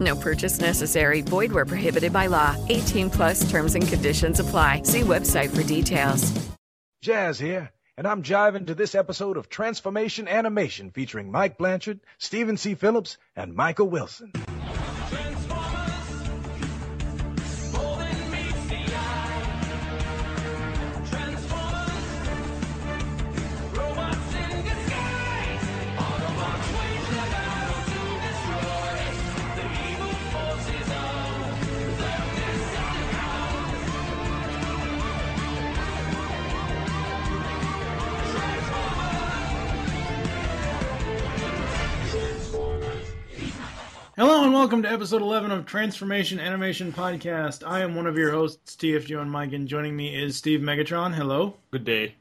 No purchase necessary. Void where prohibited by law. 18 plus terms and conditions apply. See website for details. Jazz here, and I'm jiving to this episode of Transformation Animation featuring Mike Blanchard, Stephen C. Phillips, and Michael Wilson. Welcome to episode 11 of Transformation Animation Podcast. I am one of your hosts, TFG and Mike, and joining me is Steve Megatron. Hello. Good day.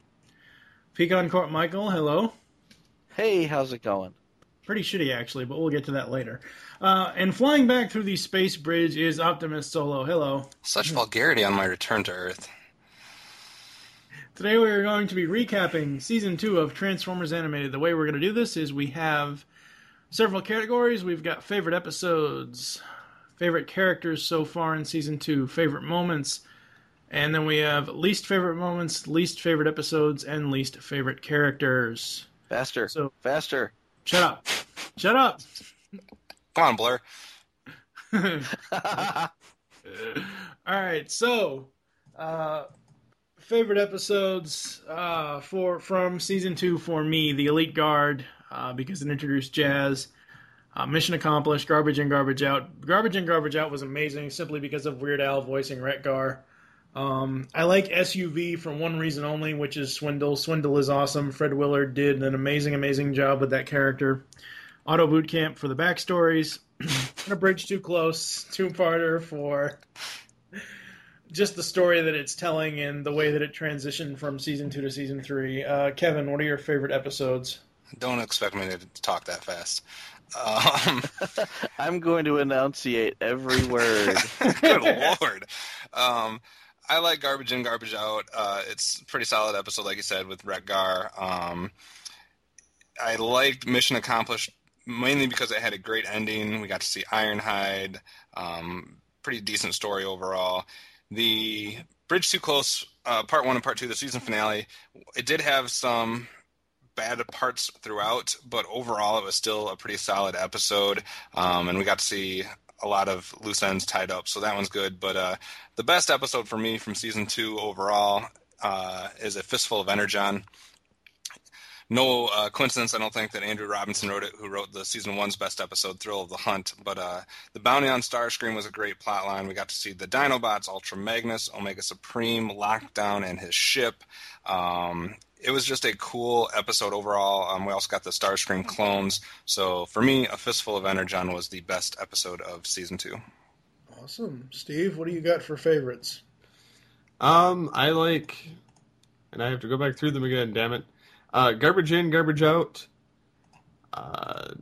Pecan Court Michael. Hello. Hey, how's it going? Pretty shitty, actually, but we'll get to that later. Uh, and flying back through the space bridge is Optimus Solo. Hello. Such vulgarity on my return to Earth. Today we are going to be recapping season two of Transformers Animated. The way we're going to do this is we have several categories. We've got favorite episodes, favorite characters so far in season two, favorite moments, and then we have least favorite moments, least favorite episodes, and least favorite characters. Faster. So faster. Shut up. Shut up. Come on, Blur. All right. So, uh, favorite episodes uh, for from season two for me, the Elite Guard uh, because it introduced jazz. Uh, mission accomplished. Garbage in, garbage out. Garbage in, garbage out was amazing simply because of Weird Al voicing Wreck-Gar. Um, I like SUV for one reason only, which is Swindle. Swindle is awesome. Fred Willard did an amazing, amazing job with that character. Autobot Boot Camp for the backstories. and a Bridge Too Close, two-parter for just the story that it's telling and the way that it transitioned from season two to season three. Uh, Kevin, what are your favorite episodes? Don't expect me to talk that fast. Um, I'm going to enunciate every word. Good lord. Um, I like Garbage In, Garbage Out. Uh, it's a pretty solid episode, like you said, with Wreck-Gar. Um, I liked Mission Accomplished mainly because it had a great ending. We got to see Ironhide. Um, pretty decent story overall. The Bridge Too Close, uh, part one and part two, the season finale, it did have some bad parts throughout, but overall it was still a pretty solid episode. Um, and we got to see a lot of loose ends tied up, so that one's good. But uh, the best episode for me from season two overall uh, is a fistful of energon. No uh, coincidence, I don't think that Andrew Robinson wrote it, who wrote the season one's best episode, Thrill of the Hunt. But uh, the Bounty on Starscream was a great plot line. We got to see the Dinobots, Ultra Magnus, Omega Supreme, Lockdown, and his ship. Um, it was just a cool episode overall. Um, we also got the Starscream clones. So for me, a fistful of energon was the best episode of season two. Awesome, Steve. What do you got for favorites? Um, I like, and I have to go back through them again. Damn it! Uh, garbage in, garbage out. Uh,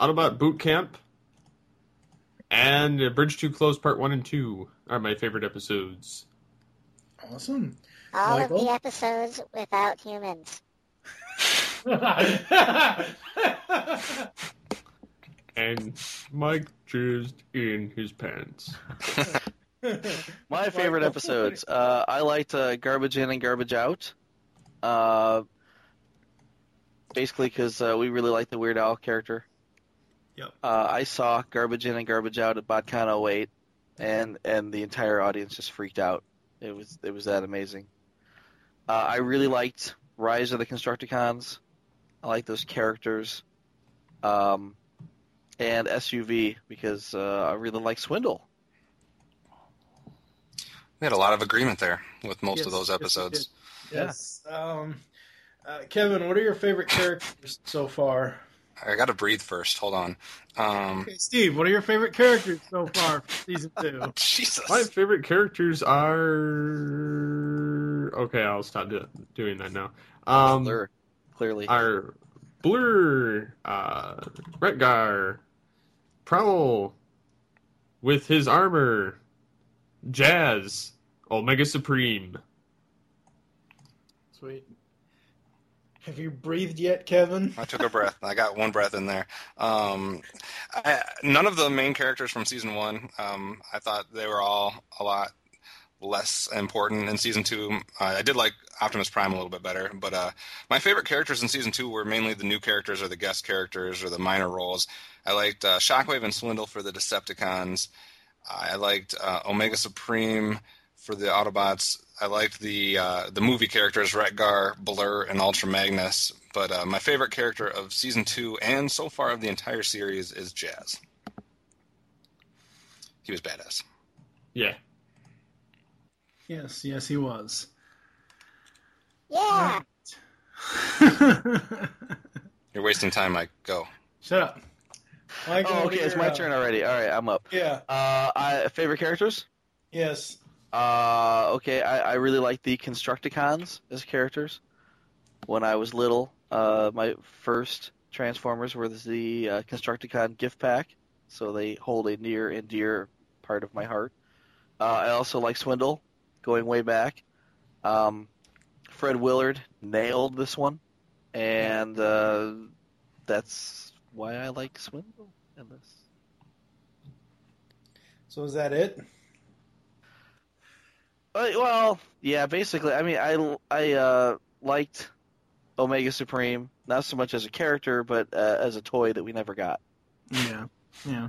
Autobot Boot Camp and Bridge Too Close Part One and Two are my favorite episodes. Awesome. All Michael? of the episodes without humans. and Mike jizzed in his pants. My favorite episodes. Uh, I liked uh, Garbage In and Garbage Out. Uh, basically, because uh, we really like the Weird Al character. Yep. Uh, I saw Garbage In and Garbage Out at BotCon 08, and and the entire audience just freaked out. It was it was that amazing. Uh, I really liked Rise of the Constructicons. I like those characters. Um, and SUV because uh, I really like Swindle. We had a lot of agreement there with most Yes, of those episodes. did. Yes. Um, uh, Kevin, what are your favorite characters so far? I got to breathe first. Hold on. Um, Okay, Steve, what are your favorite characters so far for season two? Jesus. My favorite characters are. Okay, I'll stop do- doing that now. Um, Blur, clearly. Are Blur, uh, Wreck-Gar, Prowl, with his armor, Jazz, Omega Supreme. Sweet. Have you breathed yet, Kevin? I took a breath. I got one breath in there. Um, I, none of the main characters from season one. Um, I thought they were all a lot less important in season two. Uh, I did like Optimus Prime a little bit better, but uh, my favorite characters in season two were mainly the new characters or the guest characters or the minor roles. I liked uh, Shockwave and Swindle for the Decepticons. I liked uh, Omega Supreme for the Autobots. I liked the uh, the movie characters Wreck-Gar, Blur, and Ultra Magnus. But uh, my favorite character of season two and so far of the entire series is Jazz. He was badass. Yeah. Yes, yes, he was. Yeah. You're wasting time, Mike. Go. Shut up. Oh, okay, it's my uh, turn already. All right, I'm up. Yeah. Uh, I, favorite characters? Yes. Uh, okay, I, I really like the Constructicons as characters. When I was little, uh, my first Transformers were the uh, Constructicon gift pack, so they hold a near and dear part of my heart. Uh, I also like Swindle, going way back. Um, Fred Willard nailed this one, and uh, that's why I like Swindle in this. So is that it? Uh, well, yeah, basically. I mean, I I uh, liked Omega Supreme not so much as a character, but uh, as a toy that we never got. Yeah, yeah.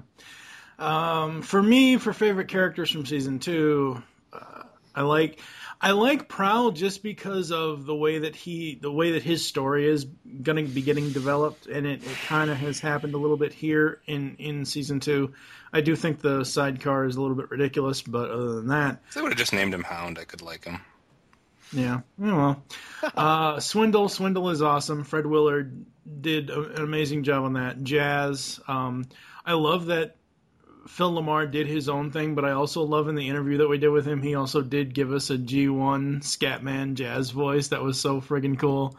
Um, for me, for favorite characters from season two, uh, I like I like Prowl just because of the way that he the way that his story is going to be getting developed, and it, it kind of has happened a little bit here in in season two. I do think the sidecar is a little bit ridiculous, but other than that, If they would have just named him Hound, I could like him. yeah. yeah, Well, uh, Swindle, Swindle is awesome. Fred Willard did a, an amazing job on that. Jazz. Um, I love that Phil LaMarr did his own thing, but I also love in the interview that we did with him, he also did give us a G1 Scatman jazz voice that was so friggin' cool.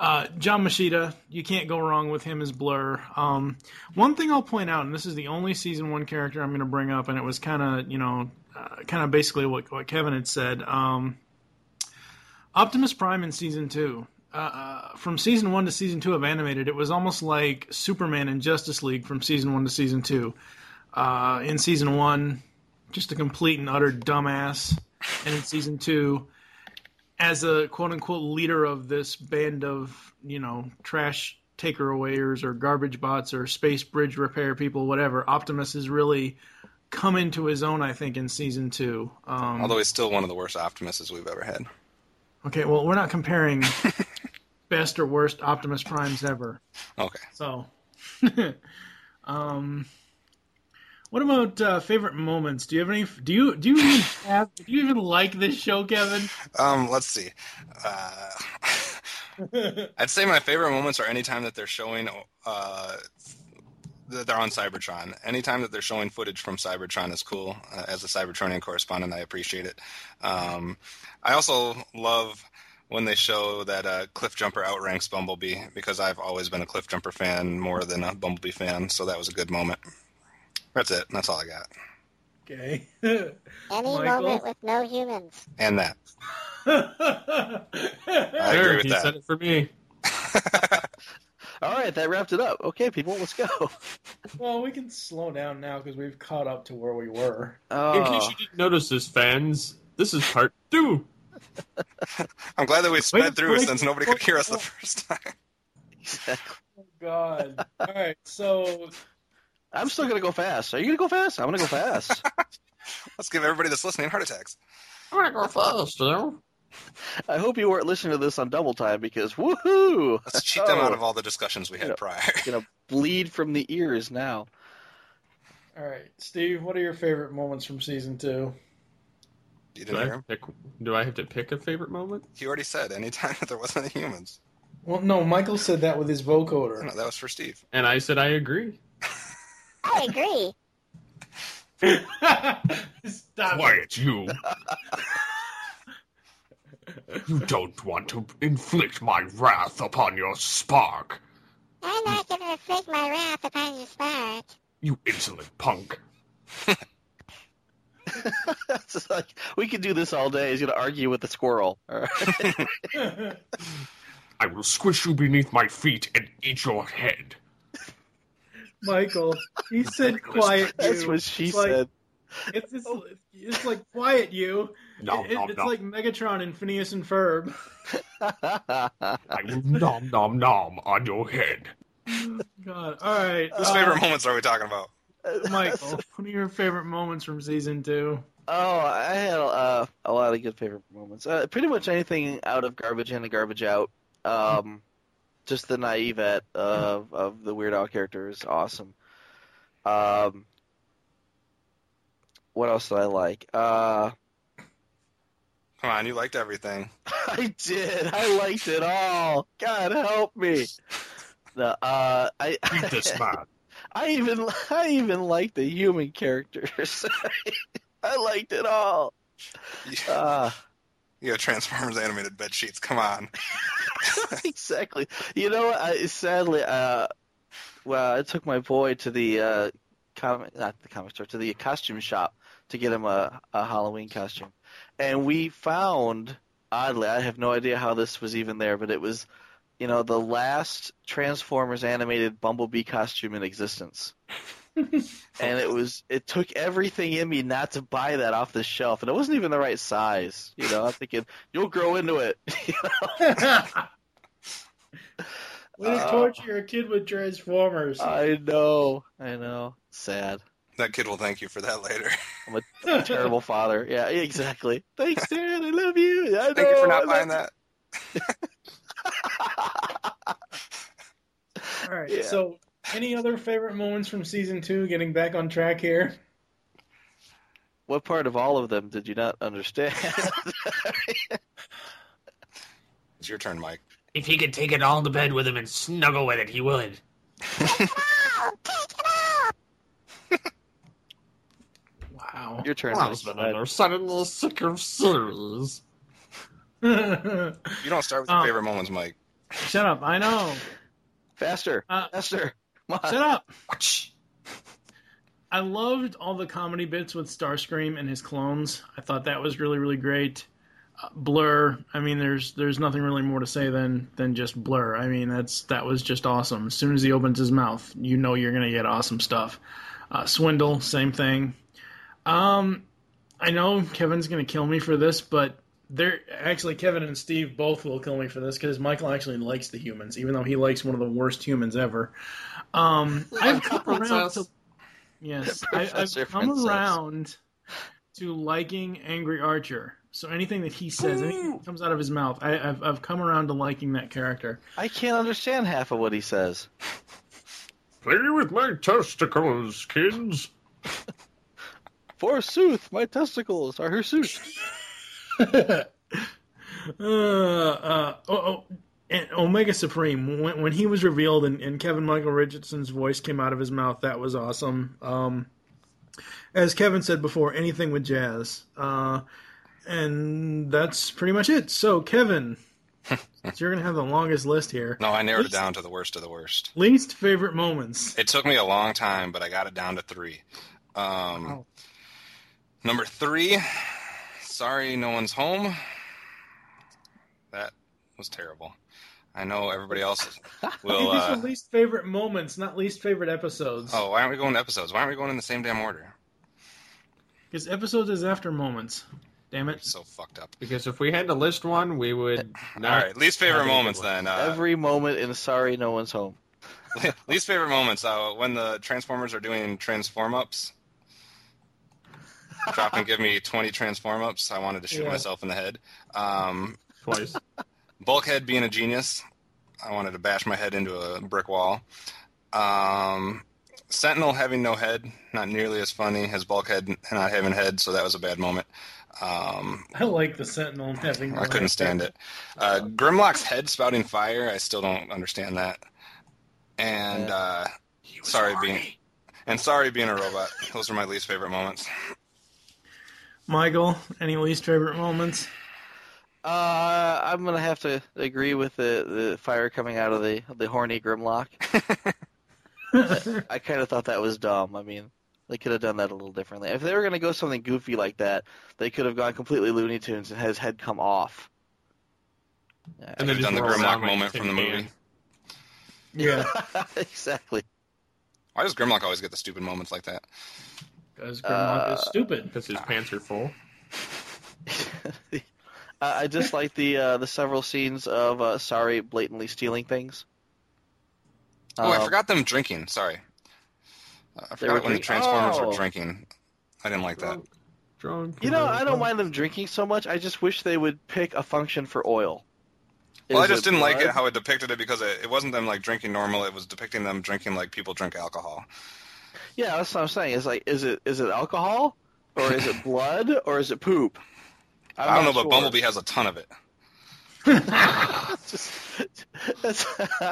Uh, John Moschitta, you can't go wrong with him as Blur. Um, one thing I'll point out, and this is the only season one character I'm going to bring up, and it was kind of, you know, uh, kind of basically what, what Kevin had said. Um, Optimus Prime in season two. Uh, uh, from season one to season two of animated, it was almost like Superman in Justice League from season one to season two. Uh, in season one, just a complete and utter dumbass, and in season two, as a quote unquote leader of this band of you know trash takeawayers or garbage bots or space bridge repair people, whatever. Optimus is really come into his own, I think, in season two. Um, Although he's still one of the worst Optimuses we've ever had. Okay, well, we're not comparing best or worst Optimus Primes ever. Okay. So, um, what about uh, favorite moments? Do you have any? Do you do you even have? Do you even like this show, Kevin? Um, let's see. Uh, I'd say my favorite moments are anytime that they're showing uh, that they're on Cybertron. Anytime that they're showing footage from Cybertron is cool. Uh, as a Cybertronian correspondent, I appreciate it. Um, I also love when they show that uh, Cliff Jumper outranks Bumblebee because I've always been a Cliff Jumper fan more than a Bumblebee fan, so that was a good moment. That's it. That's all I got. Okay. Any Michael? moment with no humans. And that. I There, agree with he that. said it for me. All right, that wrapped it up. Okay, people, let's go. well, we can slow down now because we've caught up to where we were. Oh. In Oh, case you didn't notice this, fans, this is part two. I'm glad that we sped through wait, since nobody wait, could hear us the first time. exactly. Oh God! All right, so I'm still gonna go fast. Are you gonna go fast? I'm gonna go fast. Let's give everybody that's listening heart attacks. I'm gonna go fast, you know? I hope you weren't listening to this on double time because woohoo! Let's cheat them out Oh, of all the discussions we had Yeah. prior. Gonna bleed from the ears now. All right, Steve. What are your favorite moments from season two? You Do didn't I, hear him? pick, do I have to pick a favorite moment? He already said anytime that there wasn't any humans. Well, no, Michael said that with his vocoder. No, that was for Steve. And I said I agree. I agree. Stop. it. Quiet, you. you don't want to inflict my wrath upon your spark, I'm not going to inflict my wrath upon your spark. you insolent punk. Like we could do this all day. He's gonna argue with the squirrel. All right. I will squish you beneath my feet and eat your head. Michael, he said quiet. That's you. what she It's like- said. It's, it's, it's like quiet you. Nom, It- nom, it's nom. like Megatron and Phineas and Ferb. I nom nom nom on your head. God. All right. Whose uh, favorite moments are we talking about? Michael, what are your favorite moments from season two? Oh, I had uh, a lot of good favorite moments. Uh, pretty much anything out of garbage in and garbage out. Um, just the naivete of of the Weird Al character is awesome. Um, what else did I like? Uh, Come on, you liked everything. I did. I liked it all. God help me. No, uh, I Beat this man. I even I even liked the human characters. I liked it all. You, Uh, you got Transformers animated bed sheets. Come on. exactly. You know. I, sadly, uh, well, I took my boy to the uh, comic, not the comic store, to the costume shop to get him a, a Halloween costume, and we found, oddly, I have no idea how this was even there, but it was, you know, the last Transformers animated Bumblebee costume in existence. and it was it took everything in me not to buy that off the shelf and it wasn't even the right size you know i'm thinking you'll grow into it you know? Way to Uh, torture a kid with Transformers. I know, I know. Sad. That kid will thank you for that later. I'm a terrible father. Yeah, exactly. Thanks, Dad. I love you. I Thank you for not I buying that. All right. Yeah. So, any other favorite moments from season two? Getting back on track here. What part of all of them did you not understand? It's your turn, Mike. If he could take it all to bed with him and snuggle with it, he would. Wow. Your turn. Husband Mike. and her son in the sick of series. You don't start with your Um, favorite moments, Mike. Shut up. I know. Faster, Uh, faster. Shut up. I loved all the comedy bits with Starscream and his clones. I thought that was really, really great. Uh, Blur. I mean, there's there's nothing really more to say than than just Blur. I mean, that's that was just awesome. As soon as he opens his mouth, you know you're gonna get awesome stuff. Uh, Swindle, same thing. Um, I know Kevin's gonna kill me for this, but they're actually Kevin and Steve both will kill me for this because Michael actually likes the humans, even though he likes one of the worst humans ever. Um, I've come around to yes, I, I've Professor come Princess. around to liking Angry Archer. So anything that he says, anything that comes out of his mouth, I, I've I've come around to liking that character. I can't understand half of what he says. Play with my testicles, kids. Forsooth, my testicles are hirsute. uh, uh, oh, oh, and Omega Supreme, when, when he was revealed and, and Kevin Michael Richardson's voice came out of his mouth, that was awesome. Um, as Kevin said before, anything with jazz. Uh, and that's pretty much it. So, Kevin, so you're going to have the longest list here. No, I narrowed it down to the worst of the worst. Least favorite moments. It took me a long time, but I got it down to three. Um, Wow. Number three, Sari, no one's home. That was terrible. I know everybody else will. These are Uh, least favorite moments, not least favorite episodes. oh, why aren't we going to episodes? Why aren't we going in the same damn order? Because episodes is after moments. Damn it. So fucked up. Because if we had to list one, we would All not. right, least favorite moments then. Uh, Every moment in Sari No One's Home. least favorite moments uh, when the Transformers are doing transform ups. drop and give me 20 transform ups, I wanted to shoot Yeah. myself in the head. Um, Twice. Bulkhead being a genius, I wanted to bash my head into a brick wall. Um, Sentinel having no head, not nearly as funny as Bulkhead not having head, so that was a bad moment. Um, I like the Sentinel having. I couldn't stand it. Uh, Grimlock's head spouting fire, I still don't understand that. And uh, Sari being and Sari being a robot. Those are my least favorite moments. Michael, any least favorite moments? Uh, I'm gonna have to agree with the, the fire coming out of the the horny Grimlock. I kind of thought that was dumb. I mean, they could have done that a little differently. If they were gonna go something goofy like that, they could have gone completely Looney Tunes and had his head come off. Yeah, And then Done the Grimlock moment from the movie. Can. Yeah, exactly. Why does Grimlock always get the stupid moments like that? because Grimlock is Uh, stupid. Because his pants are full. I I just like the uh, the several scenes of uh, Sari blatantly stealing things. Oh, I Um, forgot them drinking. Sorry. Uh, I They were forgot when the Transformers Oh. were drinking. I didn't like that. Drunk, drunk. You know, I don't mind them drinking so much. I just wish they would pick a function for oil. Well, I just didn't like it how it depicted it because it, it wasn't them like drinking normal. It was depicting them drinking like people drink alcohol. Yeah, that's what I'm saying. It's like, is it is it alcohol, or is it blood, or is it poop? I'm I don't know, not but. Bumblebee has a ton of it. just that's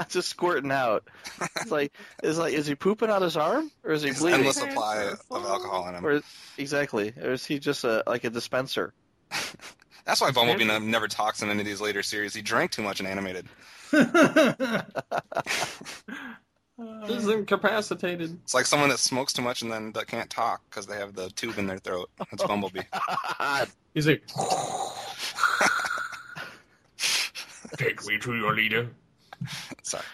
just squirting out. It's like is like is he pooping out his arm, or is he It's bleeding? endless supply of alcohol in him. Or exactly, or is he just a like a dispenser? That's why Bumblebee ne- never talks in any of these later series. He drank too much in animated. This is incapacitated. It's like someone that smokes too much and then that can't talk because they have the tube in their throat. That's Bumblebee. He's like, take me to your leader. Sorry,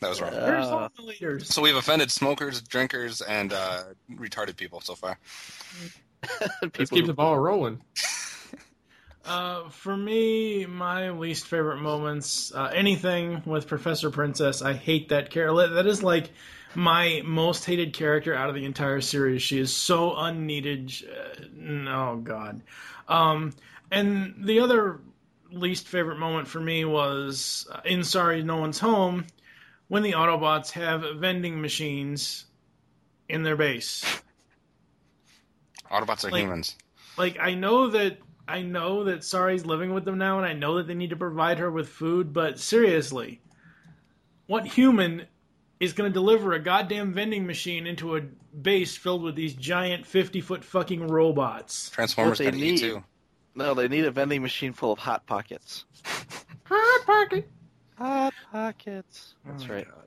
that was wrong. Where's Uh, all the leaders? So we've offended smokers, drinkers, and uh, retarded people so far. Let's keep the ball rolling. Uh, for me, my least favorite moments, uh, anything with Professor Princess. I hate that character. That is like my most hated character out of the entire series. She is so unneeded. oh God. Um, and the other least favorite moment for me was uh, in Sari No One's Home when the Autobots have vending machines in their base. Autobots are Like- humans. like I know that I know that Sari's living with them now, and I know that they need to provide her with food. But seriously, what human is going to deliver a goddamn vending machine into a base filled with these giant fifty foot fucking robots? Transformers What they can eat need. too. No, they need a vending machine full of hot pockets. Hot pocket. Hot pockets. That's Oh right. God.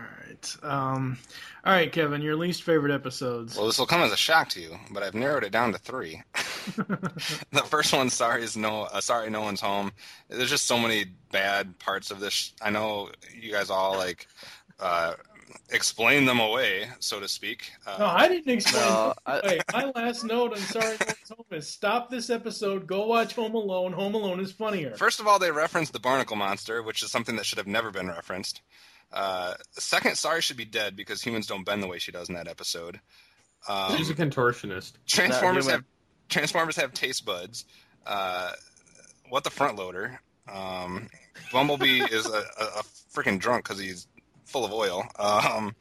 All right, um, all right, Kevin, your least favorite episodes. Well, this will come as a shock to you, but I've narrowed it down to three. the first one, sorry, is no, uh, Sari, no one's home. There's just so many bad parts of this. I know you guys all like uh, explain them away, so to speak. Uh, no, I didn't explain. No, I- my last note on Sari No One's Home is stop this episode. Go watch Home Alone. Home Alone is funnier. First of all, they referenced the barnacle monster, which is something that should have never been referenced. Uh, second, Sari should be dead because humans don't bend the way she does in that episode. Um, She's a contortionist. Transformers have Transformers have taste buds. Uh, what the front loader? Um, Bumblebee is a, a, a freaking drunk because he's full of oil. Um,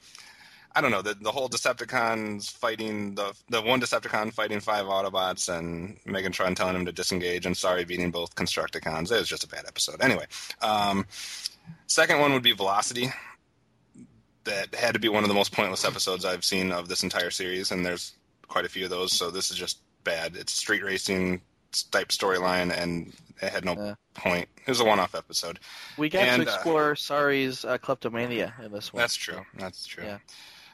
I don't know the the whole Decepticons fighting the the one Decepticon fighting five Autobots and Megatron telling him to disengage and Sari beating both Constructicons. It was just a bad episode. Anyway, um, second one would be Velocity. That had to be one of the most pointless episodes I've seen of this entire series, and there's quite a few of those. So this is just bad. It's street racing type storyline, and it had no Yeah. point. It was a one-off episode. We got And, to uh, explore Sari's uh, kleptomania in this one. That's true. That's true. Yeah.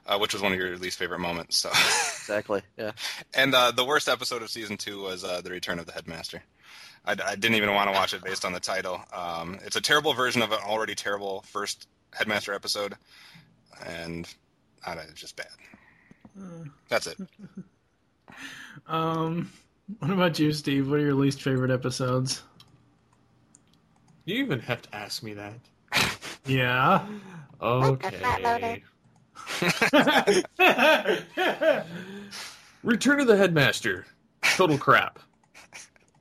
Uh, which was one of your least favorite moments. So, Exactly. Yeah. and uh, the worst episode of season two was uh, the return of the headmaster. I, I didn't even want to watch it based on the title. Um, it's a terrible version of an already terrible first headmaster episode, and I don't know, it's just bad. That's it. Um, what about you, Steve? What are your least favorite episodes? You even have to ask me that. Yeah. Okay. Return of the Headmaster. total crap.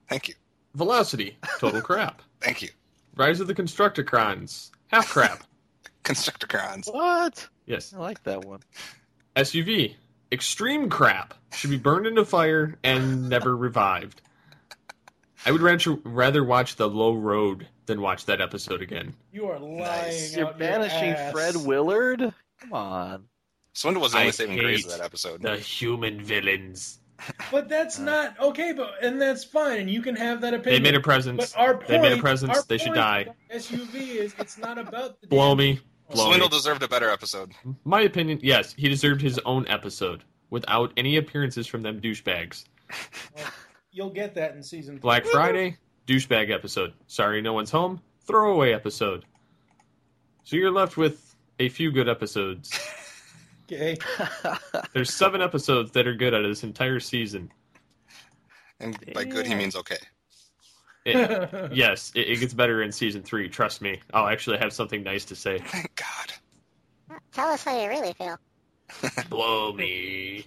Thank you. Velocity, total crap. Thank you. Rise of the Constructicons, half crap. Constructicons. What? Yes. I like that one. SUV, extreme crap. Should be burned into fire and never revived. I would rather rather watch the Low Road than watch that episode again. You are lying. Nice. You're out your banishing ass. Fred Willard? Come on. Swindle was the only I saving grace hate of that episode. The human villains. But that's uh, not okay. But and that's fine, and you can have that opinion. They made a presence. But our point, They made a presence. They should die. SUV is it's not about the Blow damn- me. Blow Swindle me. deserved a better episode. My opinion, yes, he deserved his own episode without any appearances from them douchebags. You'll get that in season. Black. Friday, douchebag episode. Sari no one's home, throwaway episode. So you're left with a few good episodes. Okay. There's seven episodes that are good out of this entire season. And by good, he means okay. It- yes, it, it gets better in season three. Trust me. I'll actually have something nice to say. Thank God. Tell us how you really feel. Blow me.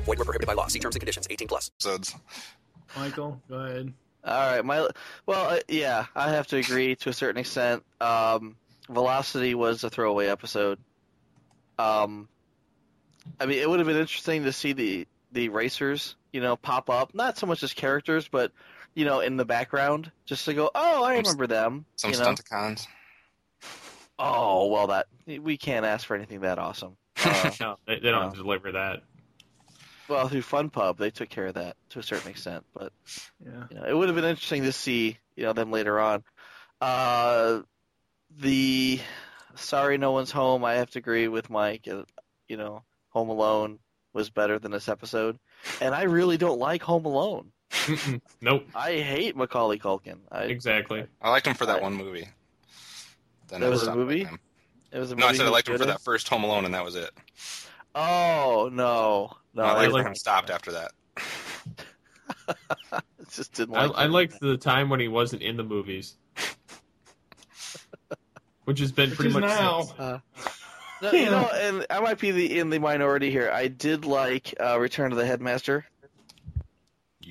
Void were prohibited by law. See terms and conditions. 18 plus. episodes. Michael, go ahead. All right, my well, uh, yeah, I have to agree to a certain extent. Um, Velocity was a throwaway episode. Um, I mean, it would have been interesting to see the the racers, you know, pop up. Not so much as characters, but you know, in the background, just to go, oh, I remember them. Some you know? stunticons. Oh well, that we can't ask for anything that awesome. Uh, No, they, they don't No. deliver that. Well, through Fun Pub, they took care of that to a certain extent, but Yeah. you know, it would have been interesting to see you know them later on. Uh, the Sari no one's home. I have to agree with Mike. uh, You know, Home Alone was better than this episode, and I really don't like Home Alone. Nope. I hate Macaulay Culkin. I, Exactly. I liked him for that I- one movie. Then There I was a movie? it was a No, I said I liked him for good that first Home Alone, and that was it. In. Oh no, no, I I, liked like- him stopped after that. just didn't I, like. I him. liked the time when he wasn't in the movies, which has been Which pretty is much now. since. Uh, no, you know, and I might be the in the minority here. I did like uh, Return to the Headmaster.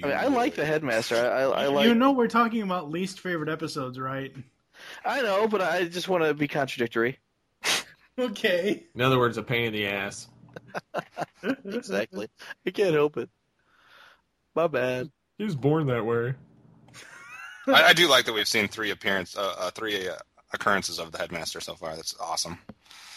I mean, I like the Headmaster. I, I, I like. you know we're talking about least favorite episodes, right? I know, but I just want to be contradictory. Okay. In other words, a pain in the ass. exactly. I can't help it. My bad. He was born that way. I, I do like that we've seen three appearance, uh, uh, three uh, occurrences of the headmaster so far. That's awesome.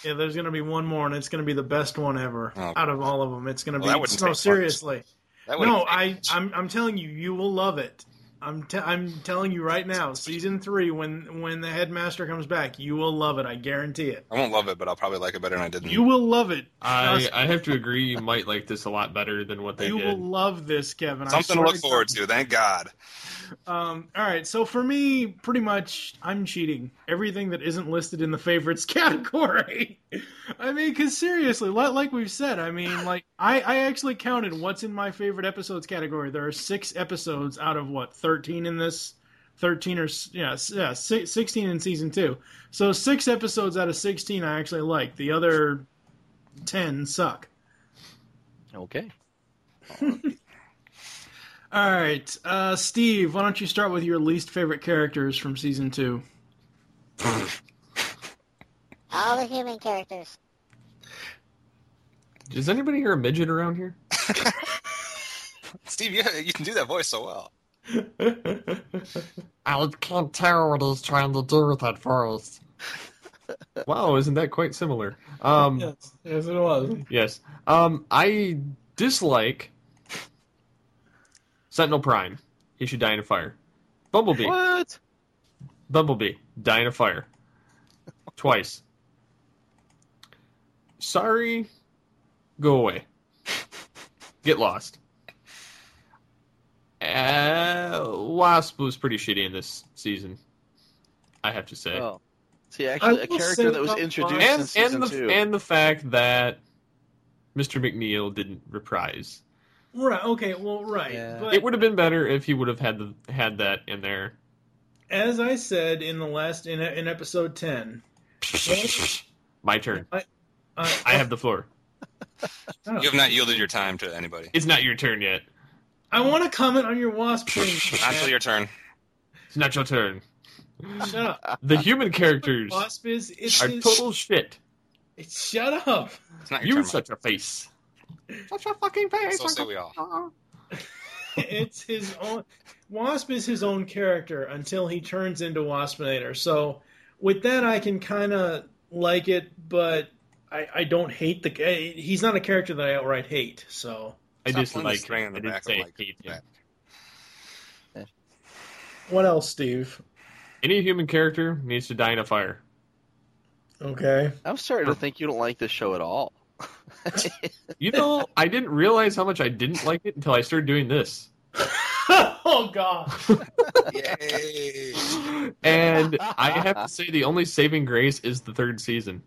Yeah, there's gonna be one more, and it's gonna be the best one ever Oh. out of all of them. It's gonna Well, be wouldn't no seriously. That No, I much. I'm I'm telling you, you will love it. I'm te- I'm telling you right now, season three, when when the headmaster comes back, you will love it. I guarantee it. I won't love it, but I'll probably like it better than I did. in- You will love it. I, I have to agree. You might like this a lot better than what they you did. will love this, Kevin. I Something to look forward to. Thank God. Um, all right, so for me, pretty much, I'm cheating. Everything that isn't listed in the favorites category. I mean, because seriously, li- like we've said, I mean, like I, I actually counted what's in my favorite episodes category. There are six episodes out of what thirteen in this, thirteen or yeah, yeah, sixteen in season two. So six episodes out of sixteen I actually like. The other ten suck. Okay. All right, uh, Steve, why don't you start with your least favorite characters from season two? All the human characters. Is anybody hear a midget around here? Steve, you, you can do that voice so well. I can't tell what he's trying to do with that voice. Wow, isn't that quite similar? Um, yes, yes, it was. Yes. Um, I dislike Sentinel Prime. He should die in a fire. Bumblebee. What? Bumblebee. Die in a fire. Twice. Sari. Go away. Get lost. Uh, Wasp was pretty shitty in this season. I have to say. Oh. See, actually, a character that was introduced and in season and the two. and the fact that Mr. McNeil didn't reprise. Right. Okay. Well, right. Yeah. But It would have been better if he would have had the had that in there. as I said in the last in in episode ten, My turn. I, uh, I have the floor. You have not yielded your time to anybody. It's not your turn yet. I want to comment on your wasp thing. Not your turn. It's not your turn. Shut up. The human characters Wasp is it's are his- total shit. It's, shut up. It's not your You turn. such a face. Such a fucking face. So say we all. it's his own Wasp is his own character until he turns into Waspinator. So with that, I can kind of like it, but I, I don't hate the. eh, He's not a character that I outright hate. So I Stop just like. string I in the didn't back of say Mike. hate him. what else, Steve? Any human character needs to die in a fire. Okay. I'm starting to think you don't like this show at all. You know, I didn't realize how much I didn't like it until I started doing this. oh God. Yay! And I have to say, the only saving grace is the third season.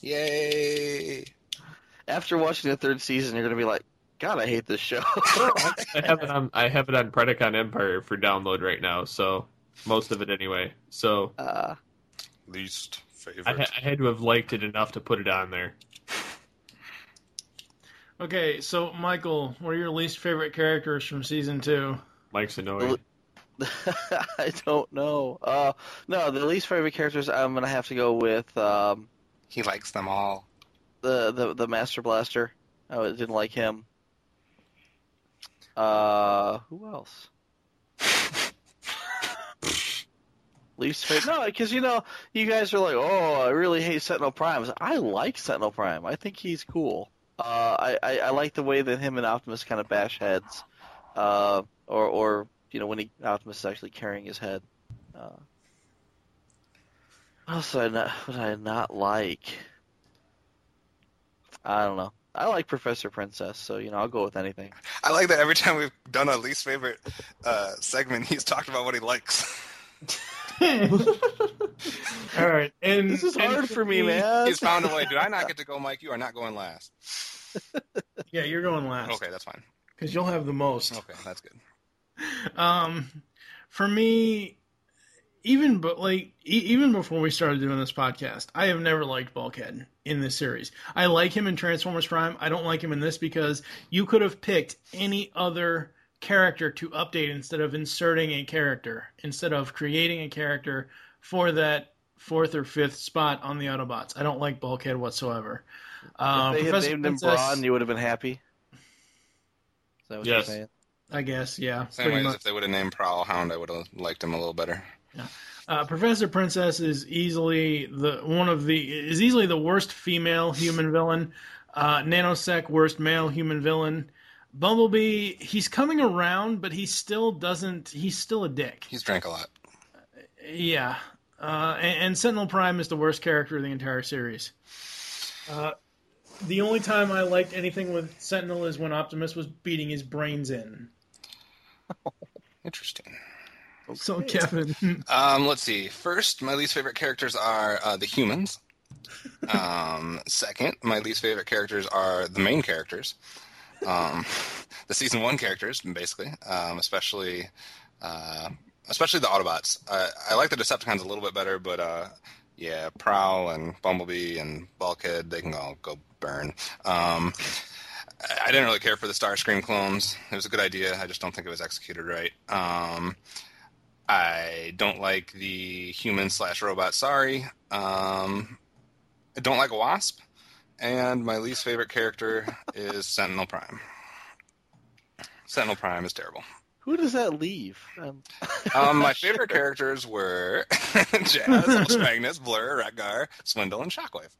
Yay! After watching the third season, you're going to be like, God, I hate this show. I have it on. I have it on Predacon Empire for download right now. So most of it anyway. So uh, Least favorite. I, ha- I had to have liked it enough to put it on there. Okay, so Michael, what are your least favorite characters from season two? Mike's annoying. I don't know. Uh, no, the least favorite characters, I'm going to have to go with um, He likes them all. the, the, the Master Blaster. I didn't like him. Uh, who else? Least favorite? No, because you know, you guys are like, oh, I really hate Sentinel Prime. I like Sentinel Prime. I think he's cool. Uh, I, I I like the way that him and Optimus kind of bash heads, uh, or or you know when he Optimus is actually carrying his head. Uh, what else would I not would I not like? I don't know. I like Professor Princess, so you know I'll go with anything. I like that every time we've done a least favorite uh, segment, he's talked about what he likes. All right, and This is and hard for me, man. He's found a way. Did I not get to go, Mike? You are not going last. Yeah, you're going last. Okay, that's fine. because you'll have the most. Okay, that's good. Um, for me, even but like e- even before we started doing this podcast, I have never liked Bulkhead in this series. I like him in Transformers Prime. I don't like him in this because you could have picked any other character to update instead of inserting a character, instead of creating a character for that fourth or fifth spot on the Autobots. I don't like Bulkhead whatsoever. Um, if they had Professor named him Princess, Brawn, you would have been happy. Is that what Yes. you're saying? I guess, yeah. Same way as if they would have named Prowl Hound, I would have liked him a little better. Uh, Professor Princess is easily the one of the is easily the worst female human villain. Uh, Nanosec worst male human villain. Bumblebee he's coming around, but he still doesn't. He's still a dick. He's drank a lot. Yeah. Uh, and, and Sentinel Prime is the worst character of the entire series. Uh, the only time I liked anything with Sentinel is when Optimus was beating his brains in. Interesting. So Kevin, Um, let's see. First, my least favorite characters are uh, the humans. Um, second, my least favorite characters are the main characters, um, the season one characters, basically, um, especially uh, especially the Autobots. I, I like the Decepticons a little bit better, but uh, yeah, Prowl and Bumblebee and Bulkhead, they can all go burn. Um, I I didn't really care for the Starscream clones. It was a good idea. I just don't think it was executed right. Um, I don't like the human slash robot. Sari. Um, I don't like a wasp, and my least favorite character is Sentinel Prime. Sentinel Prime is terrible. Who does that leave? Um, Um, my favorite characters were Jazz, Ultra Magnus, Blur, Wreck-Gar, Swindle, and Shockwave.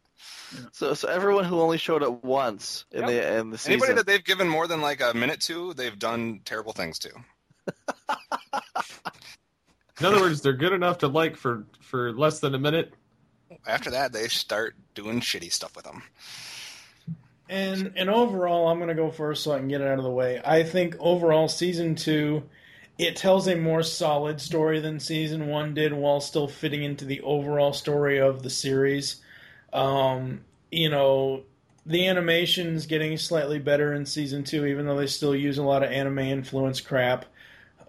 so, so everyone who only showed up once in the in the season. Anybody that they've given more than like a minute to, they've done terrible things to. In other words, they're good enough to like for for less than a minute. After that, they start doing shitty stuff with them. And and overall, I'm going to go first so I can get it out of the way. I think overall, season two, it tells a more solid story than season one did, while still fitting into the overall story of the series. Um, you know, the animation's getting slightly better in season two, even though they still use a lot of anime influence crap.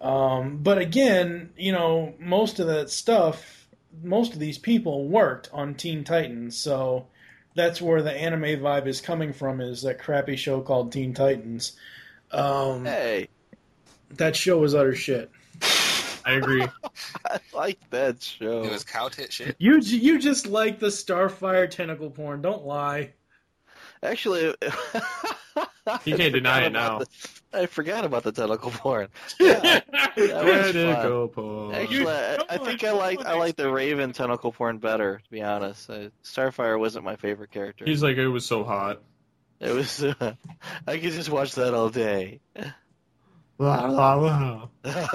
Um, but again, you know, most of that stuff, most of these people worked on Teen Titans, so that's where the anime vibe is coming from. Is that crappy show called Teen Titans? Um, hey, that show was utter shit. I agree. I like that show. It was cow tit shit. You you just like the Starfire tentacle porn. Don't lie. Actually, you can't deny it now. the- I forgot about the tentacle porn. Yeah, that was fun. Tentacle porn. Actually, I, I think I like I like the Raven tentacle porn better. To be honest, uh, Starfire wasn't my favorite character. He's like, it was so hot. It was. Uh, I could just watch that all day. La, la, la. That's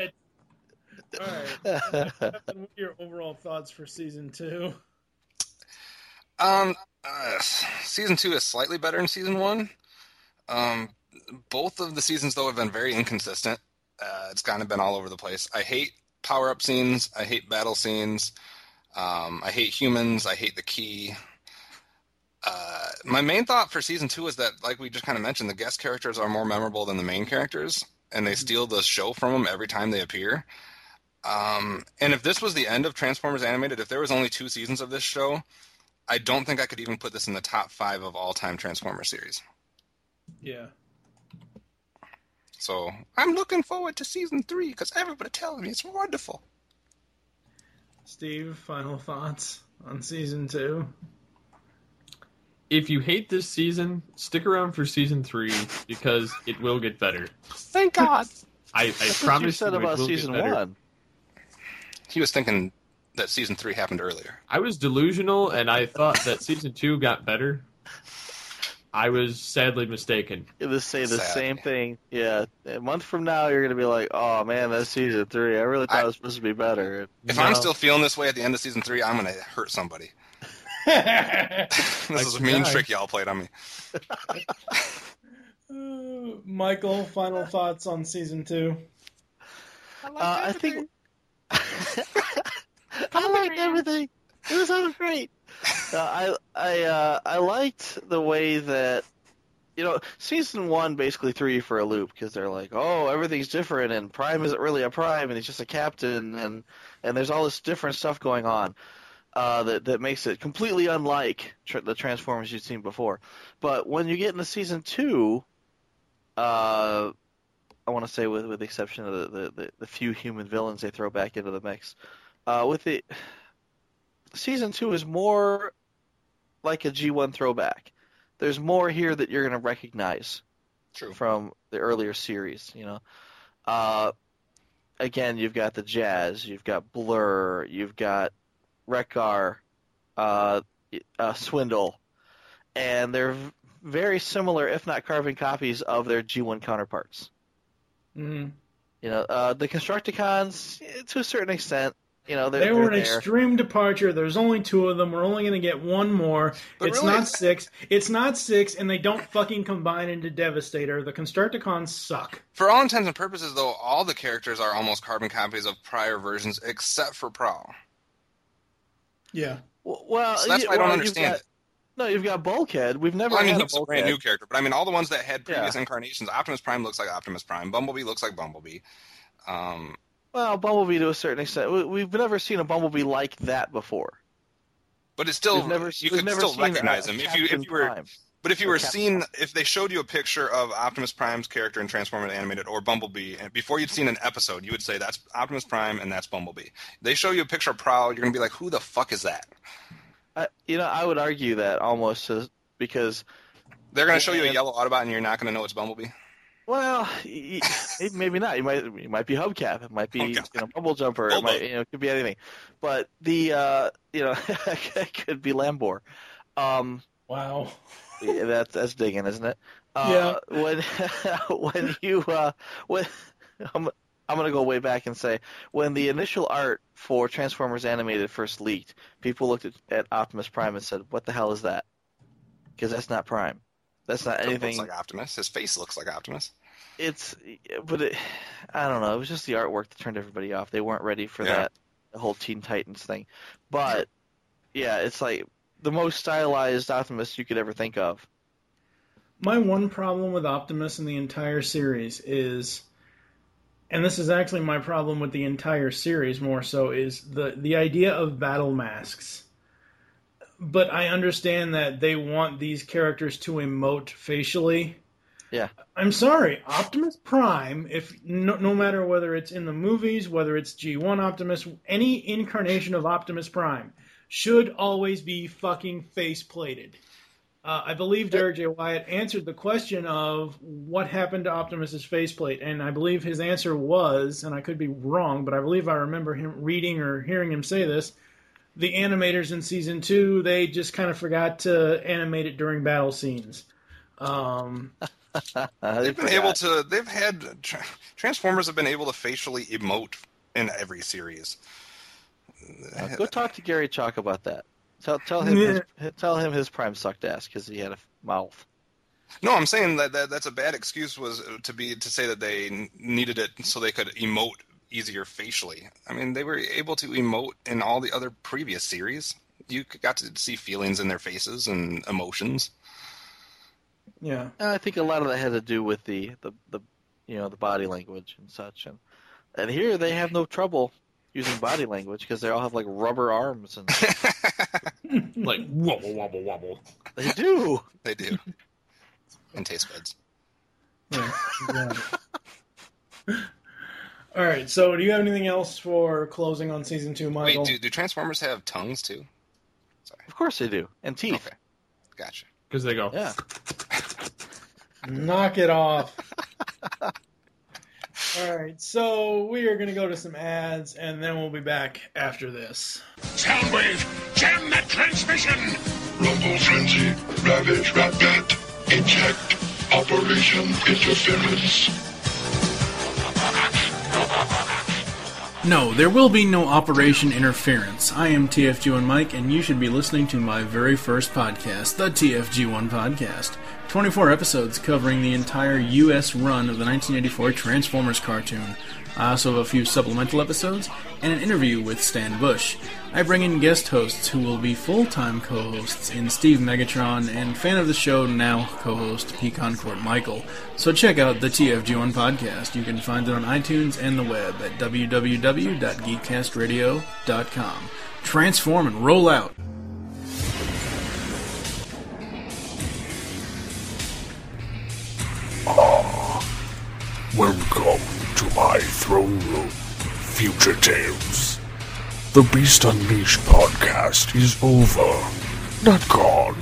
it. All right. What are your overall thoughts for season two? Um, uh, season two is slightly better than season one. Um, both of the seasons though have been very inconsistent. Uh, it's kind of been all over the place. I hate power up scenes. I hate battle scenes. Um, I hate humans. I hate the key. Uh, my main thought for season two is that, like we just kind of mentioned, the guest characters are more memorable than the main characters, and they steal the show from them every time they appear. Um, and if this was the end of Transformers Animated, if there was only two seasons of this show, I don't think I could even put this in the top five of all time Transformer series. Yeah. So I'm looking forward to season three because everybody tells me it's wonderful. Steve, final thoughts on season two? If you hate this season, stick around for season three because it will get better. Thank God. I, I That's what promise you said you it about will season better. one. He was thinking that season three happened earlier. I was delusional and I thought that season two got better. I was sadly mistaken. It was say the Sad. same thing. Yeah, a month from now you're gonna be like, "Oh man, that's season three. I really thought I- it was supposed to be better." If No. I'm still feeling this way at the end of season three, I'm gonna hurt somebody. this is a mean die. trick y'all played on me. Uh, Michael, final thoughts on season two? Uh, I think I liked everything. It was all great. Uh, I I uh, I liked the way that you know season one basically threw you for a loop because they're like, oh, everything's different and Prime isn't really a Prime and he's just a captain and and there's all this different stuff going on. Uh, that that makes it completely unlike tr- the Transformers you've seen before. But when you get into season two, uh, I want to say with with the exception of the, the, the, the few human villains they throw back into the mix, uh, with the season two is more like a G1 throwback. There's more here that you're going to recognize True. from the earlier series. You know, uh, again, you've got the Jazz, you've got Blur, you've got Wreck-Gar, uh, uh, Swindle, and they're very similar, if not carbon copies, of their G1 counterparts. hmm You know, uh, the Constructicons, eh, to a certain extent, you know, they're, They were an there. extreme departure. There's only two of them. We're only going to get one more. But it's really- not six. It's not six, and they don't fucking combine into Devastator. The Constructicons suck. For all intents and purposes, though, all the characters are almost carbon copies of prior versions, except for Prowl. Yeah. W- Well, So that's you- why I don't well, you've understand got- it. No, you've got Bulkhead. We've never Well, I mean, had he's a Bulkhead. brand new character, but I mean, all the ones that had previous Yeah. incarnations, Optimus Prime looks like Optimus Prime, Bumblebee looks like Bumblebee. Um, Well, Bumblebee to a certain extent. We- We've never seen a Bumblebee like that before. but it's still We've never, you we've could never still seen recognize a him if you if Captain you were Prime. But if you Or were Captain seeing, if they showed you a picture of Optimus Prime's character in Transformers Animated or Bumblebee, and before you'd seen an episode, you would say that's Optimus Prime and that's Bumblebee. They show you a picture of Prowl, you're gonna be like, who the fuck is that? I, you know, I would argue that almost as, because, They're gonna show you a yellow Autobot and you're not gonna know it's Bumblebee. Well, y- y- maybe not. You might, it might be Hubcap. It might be, Oh, you know, Bumble Jumper. It Bumble. might, you know, it could be anything. But the, uh, you know, it could be Lambor. Um, Wow. Yeah, that's that's digging, isn't it? Uh, When when you uh, when I'm I'm gonna go way back and say when the initial art for Transformers Animated first leaked, people looked at, at Optimus Prime and said, "What the hell is that?" because that's not Prime. That's not It anything. looks like Optimus. His face looks like Optimus. It's but it, I don't know. It was just the artwork that turned everybody off. They weren't ready for Yeah. that the whole Teen Titans thing. But yeah, it's like the most stylized Optimus you could ever think of. My one problem with Optimus in the entire series is, and this is actually my problem with the entire series more so, is the the idea of battle masks. But I understand that they want these characters to emote facially. Yeah. I'm sorry, Optimus Prime, if no, no matter whether it's in the movies, whether it's G1 Optimus, any incarnation of Optimus Prime should always be fucking face plated. Uh, I believe Derrick J. Wyatt answered the question of what happened to Optimus's faceplate, and I believe his answer was, and I could be wrong, but I believe I remember him reading or hearing him say this. The animators in season two, they just kind of forgot to animate it during battle scenes. Um, They've been able to. They've had tra- Transformers have been able to facially emote in every series. Uh, go talk to Gary Chalk about that. Tell tell him his, tell him his Prime sucked ass because he had a mouth. No, I'm saying that, that that's a bad excuse was to be to say that they needed it so they could emote easier facially. I mean, they were able to emote in all the other previous series. You got to see feelings in their faces and emotions. Yeah. And I think a lot of that had to do with the, the, the you know the body language and such. And and here they have no trouble using body language because they all have like rubber arms and like wobble wobble wobble. They do. They do. and taste buds. Yeah, exactly. All right. So, do you have anything else for closing on season two, Michael? Wait, do, do Transformers have tongues too? Sorry. Of course they do. And teeth. Okay. Gotcha. Because they go. Yeah. Knock it off. All right. So we are going to go to some ads, and then we'll be back after this. Soundwave, jam that transmission! Rumble Frenzy, Ravage Rat Bat, Eject, Operation Interference. No, there will be no Operation Interference. I am TFG1 Mike, and you should be listening to my very first podcast, the TFG1 Podcast. 24 episodes covering the entire U.S. run of the 1984 Transformers cartoon. I also have a few supplemental episodes and an interview with Stan Bush. I bring in guest hosts who will be full time co hosts in Steve Megatron and fan of the show, now co host Pecan Court Michael. So check out the TFG1 podcast. You can find it on iTunes and the web at www.geekcastradio.com. Transform and roll out. Ah, welcome to my throne room, Future Tales. The Beast Unleashed podcast is over, not gone.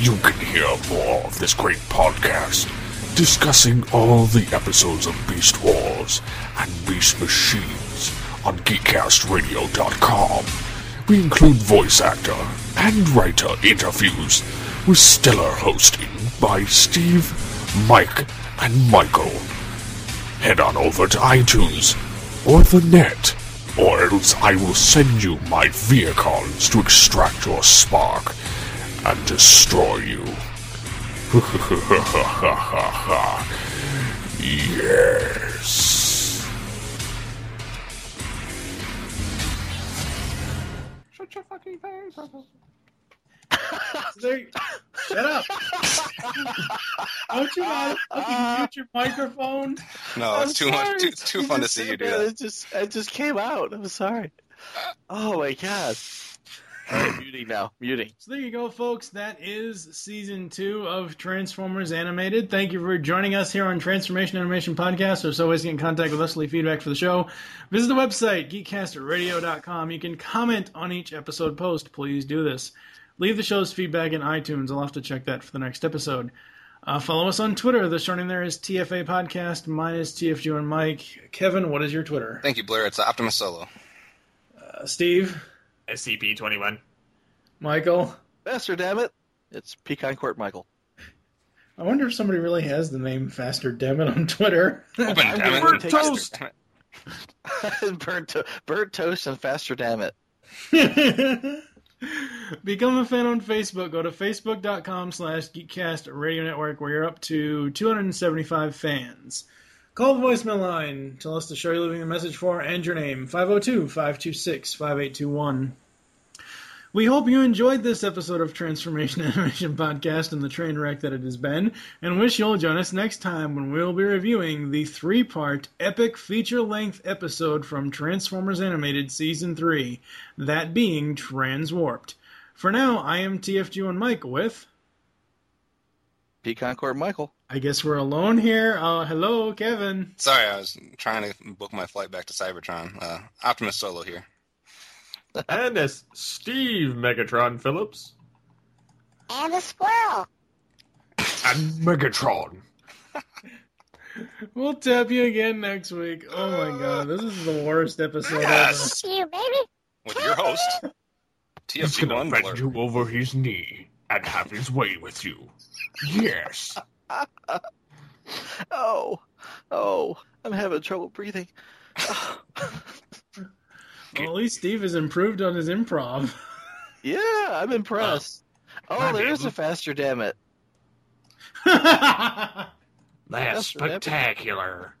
You can hear more of this great podcast discussing all the episodes of Beast Wars and Beast Machines on GeekCastRadio.com. We include voice actor and writer interviews with stellar hosting by Steve, Mike, and Michael. Head on over to iTunes or the net, or else I will send you my vehicles to extract your spark and destroy you. yes. Shut your fucking face. There Shut up. Don't you know how to mute your microphone? No, I'm it's too much. sorry. Too, too You fun to see you do that. that. It just it just came out. I'm sorry. Oh my god. All right, muting now. Muting. So there you go, folks. That is season two of Transformers Animated. Thank you for joining us here on Transformation Animation Podcast. There's always get in contact with us, leave feedback for the show. Visit the website, geekcastradio.com. You can comment on each episode post. Please do this. Leave the show's feedback in iTunes. I'll have to check that for the next episode. Uh, follow us on Twitter. The starting there is TFA Podcast. Mine is TFG1 Mike. Kevin, what is your Twitter? Thank you, Blair. It's Optimus Solo. Uh, Steve, SCP 21. Michael. Faster, damn it. It's Pecan Court Michael. I wonder if somebody really has the name Faster Dammit on Twitter. Open, damn it. Burnt Faster, toast. damn burnt, to- burnt toast and faster, damn it. Become a fan on Facebook. Go to facebook.com slash geekcast radio network where you're up to 275 fans. Call the voicemail line. Tell us the show you're leaving a message for and your name. 502-526-5821. We hope you enjoyed this episode of Transformation Animation Podcast and the train wreck that it has been, and wish you'll join us next time when we'll be reviewing the three part epic feature length episode from Transformers Animated Season 3, that being Transwarped. For now, I am TFG1 Mike with. P. Concord Michael. I guess we're alone here. Uh, hello, Kevin. Sorry, I was trying to book my flight back to Cybertron. Uh, Optimus Solo here. and as Steve Megatron Phillips. And a squirrel. And Megatron. We'll tap you again next week. Oh my god, this is the worst episode Yes. See you, baby. With your host, He's TFG gonna One bend you over his knee and have his way with you. Yes. Oh, oh, I'm having trouble breathing. Well, at least Steve has improved on his improv. Yeah, I'm impressed. oh, there's a faster, damn it. That's That's right. spectacular.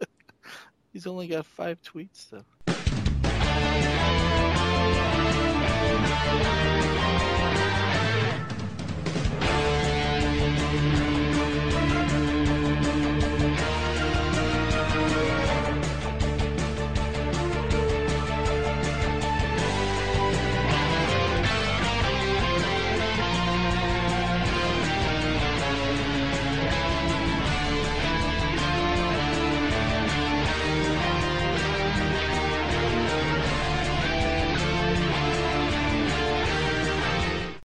He's only got five tweets, though.